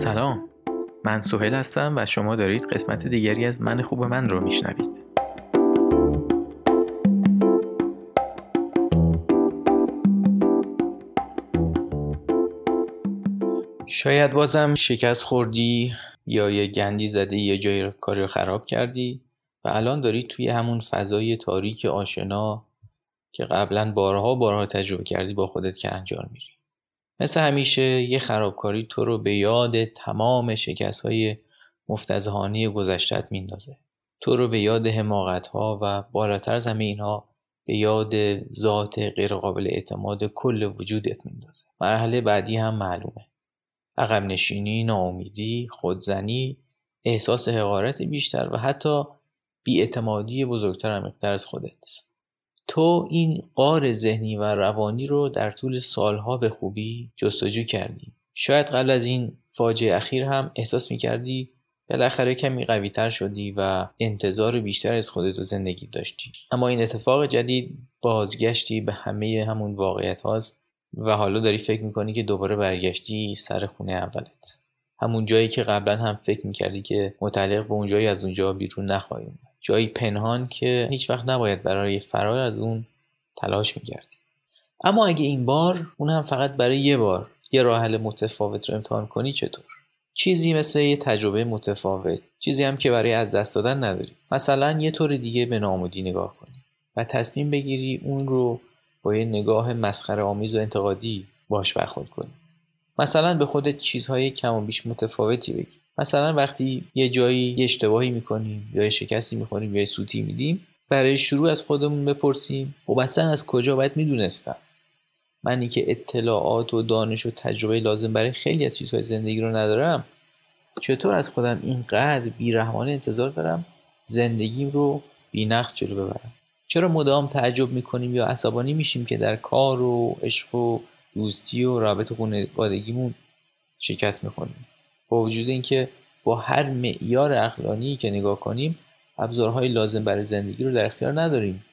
سلام. من سوهل هستم و شما دارید قسمت دیگری از من خوب من رو میشنوید. شاید بازم شکست خوردی یا یه گندی زده یه جای کاری رو خراب کردی و الان داری توی همون فضای تاریک آشنا که قبلا بارها بارها تجربه کردی با خودت که انجام میری مثل همیشه یه خرابکاری تو رو به یاد تمام شکست های مفتزهانی گذشتت میندازه. تو رو به یاد حماقت ها و بالاتر از همه اینها به یاد ذات غیرقابل اعتماد کل وجودت میندازه. مرحله بعدی هم معلومه. عقب نشینی، ناامیدی، خودزنی، احساس حقارت بیشتر و حتی بیاعتمادی بزرگتر عمیقتر از خودت. تو این قار ذهنی و روانی رو در طول سالها به خوبی جستجو کردی. شاید قبل از این فاجعه اخیر هم احساس می‌کردی بالاخره کمی قوی تر شدی و انتظار بیشتر از خودت و زندگی داشتی. اما این اتفاق جدید بازگشتی به همه همون واقعیت هاست و حالا داری فکر می‌کنی که دوباره برگشتی سر خونه اولت. همون جایی که قبلا هم فکر می‌کردی که متعلق به اون جایی از اونجا بیرون نخواهیم جایی پنهان که هیچ وقت نباید برای فرار از اون تلاش می‌کردی اما اگه این بار اون هم فقط برای یه بار. یه راه حل متفاوت رو امتحان کنی چطور؟ چیزی مثل یه تجربه متفاوت چیزی هم که برای از دست دادن نداری. مثلا یه طور دیگه به نامودی نگاه کنی و تصمیم بگیری اون رو با یه نگاه مسخره آمیز و انتقادی باش برخورد کنی. مثلا به خودت چیزهای کم و بیش متفاوتی بگی. مثلا وقتی یه جایی یه اشتباهی می‌کنیم یا یه شکستی می‌خوریم یا یه سوتی میدیم برای شروع از خودمون بپرسیم خب اصلا از کجا باید می‌دونستم منی که اطلاعات و دانش و تجربه لازم برای خیلی از چیزهای زندگی رو ندارم چطور از خودم اینقدر بیرحمانه انتظار دارم زندگیم رو بینقص جلو ببرم؟ چرا مدام تعجب می‌کنیم یا عصبانی میشیم که در کار و عشق و دوستی و رابط خانوادگیمون شکست می‌خوریم؟ با وجود اینکه با هر معیار اقلانی که نگاه کنیم ابزارهای لازم برای زندگی رو در اختیار نداریم.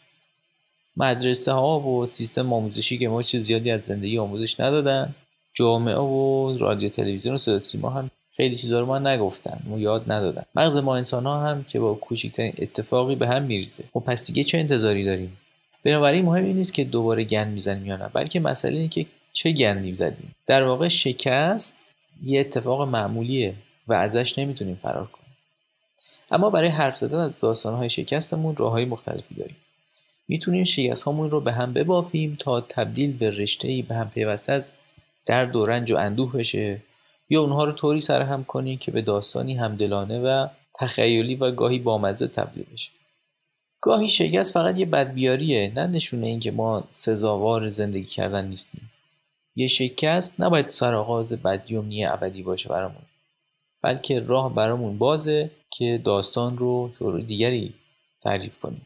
مدرسه ها و سیستم آموزشی که ما چیز زیادی از زندگی آموزش ندادن جامعه و رادیو تلویزیون و صدا سیما هم خیلی چیزا رو ما نگفتن و یاد ندادن. مغز ما انسان ها هم که با کوچکترین اتفاقی به هم میریزه. خب پس دیگه چه انتظاری داریم؟ بنابراین مهم این نیست که دوباره گند می‌زنیم یا نه بلکه مسئله اینه که چه گندی زدیم در واقع شکست یه اتفاق معمولیه و ازش نمی‌تونیم فرار کنیم. اما برای حرف زدن از داستانهای شکستمون راههای مختلفی داریم. می‌تونیم شکست هامون رو به هم ببافیم تا تبدیل به رشته به هم پیوسته از درد و رنج و اندوه بشه یا اونها رو طوری سرهم کنیم که به داستانی همدلانه و تخیلی و گاهی بامزه تبدیل بشه. گاهی شکست فقط یه بدبیاریه نه نشونه این که ما سزاوار زندگی کردن نیستیم. یه شکست نباید سرآغاز بدیومنی ابدی باشه برامون. بلکه راه برامون بازه که داستان رو طور دیگری تعریف کنیم.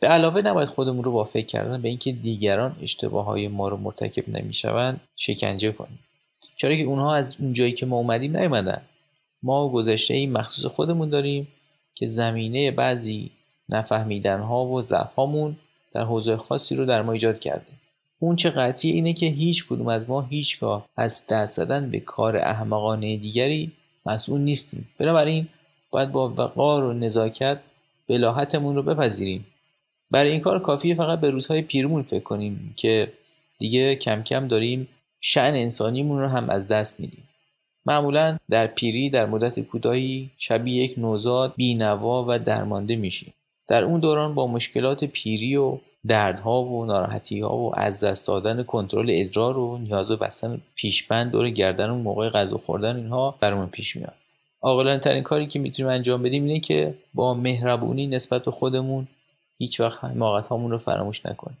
به علاوه نباید خودمون رو با فکر کردن به اینکه دیگران اشتباه های ما رو مرتکب نمی‌شوند شکنجه کنیم. چرا که اونها از اون جایی که ما اومدیم نیومدن. ما گذشته این مخصوص خودمون داریم که زمینه بعضی نفهمیدن ها و ضعف در حوزه خاصی رو در ما ایجاد کرده اون چه قطعی اینه که هیچ کدوم از ما هیچگاه از دست زدن به کار احمقانه دیگری مسئول نیستیم. بنابراین باید با وقار و نزاکت بلاحتمون رو بپذیریم. برای این کار کافیه فقط به روزهای پیرمون فکر کنیم که دیگه کم کم داریم شعن انسانیمون رو هم از دست میدیم. معمولا در پیری در مدت کوتاهی شبیه یک نوزاد بینوا و درمانده میشیم. در اون دوران با مشکلات پیری و دردها و ناراحتی ها و از دست دادن کنترل ادرار و نیاز به بستن پیشبند دور گردن اون موقع غذا خوردن اینها برامون پیش میاد. عاقلانه ترین کاری که می‌تونیم انجام بدیم اینه که با مهربونی نسبت به خودمون هیچ وقت حماقت هامون رو فراموش نکنیم.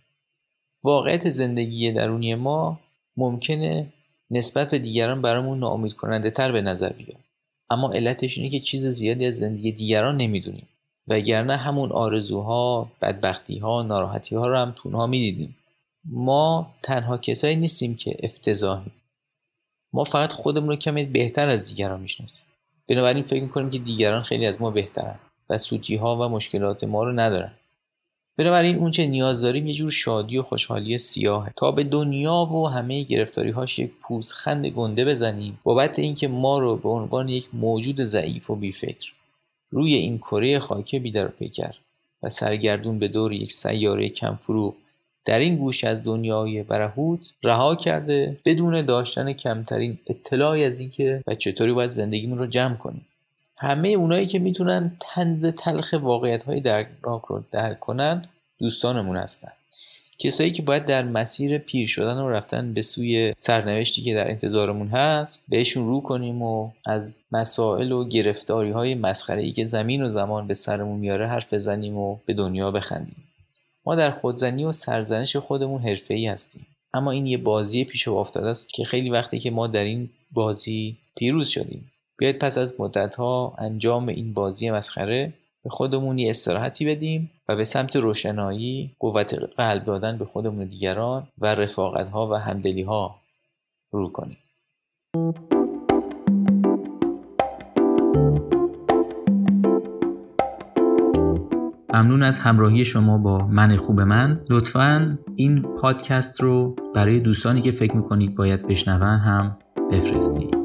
واقعیت زندگی درونی ما ممکنه نسبت به دیگران برامون ناامید کننده تر به نظر بیاد. اما علتش اینه که چیز زیادی از زندگی دیگران نمی‌دونیم. وگرنه همون آرزوها بدبختیها ناراحتی ها رو هم تونها می‌دیدیم. ما تنها کسایی نیستیم که افتضاحیم. ما فقط خودمون رو کمی بهتر از دیگران می‌شناسیم. بنابراین فکر می‌کنیم که دیگران خیلی از ما بهترن و سوتی ها و مشکلات ما رو ندارن. بنابراین اون چه نیاز داریم یه جور شادی و خوشحالی سیاهه. تا به دنیا و همه گرفتاری هاش یک پوزخند گنده بزنیم. بابت اینکه ما رو به عنوان یک موجود ضعیف و بیفکر. روی این کره خاکی بیدار پیکر و سرگردون به دور یک سیاره کمفروغ در این گوش از دنیای برهوت رها کرده بدون داشتن کمترین اطلاعی از اینکه و چطوری باید زندگیمون رو جمع کنیم. همه اونایی که می‌تونن تنز تلخ واقعیت های درناک رو درک کنن دوستانمون هستن. کسایی که باید در مسیر پیر شدن و رفتن به سوی سرنوشتی که در انتظارمون هست بهشون رو کنیم و از مسائل و گرفتاری های مسخره ای که زمین و زمان به سرمون میاره حرف بزنیم و به دنیا بخندیم. ما در خودزنی و سرزنش خودمون حرفه ای هستیم. اما این یه بازی پیش افتاده است که خیلی وقتی که ما در این بازی پیروز شدیم. بیاید پس از مدتها انجام این بازی مسخره به خودمون یه استراحتی بدیم و به سمت روشنایی قوت قلب دادن به خودمون و دیگران و رفاقت ها و همدلی ها رو کنیم. ممنون از همراهی شما با من خوب من. لطفا این پادکست رو برای دوستانی که فکر می‌کنید باید بشنون هم بفرستید.